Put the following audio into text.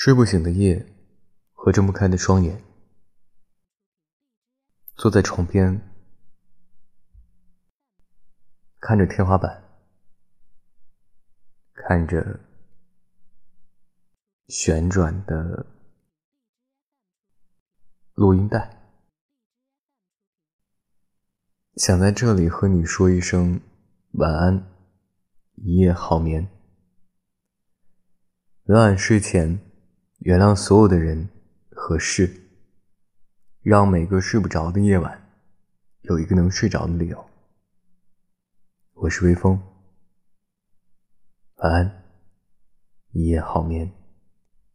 睡不醒的夜和睁不开的双眼，坐在床边，看着天花板，看着旋转的录音带，想在这里和你说一声晚安，一夜好眠。每晚睡前。原谅所有的人和事，让每个睡不着的夜晚有一个能睡着的理由。我是微风，晚安，一夜好眠。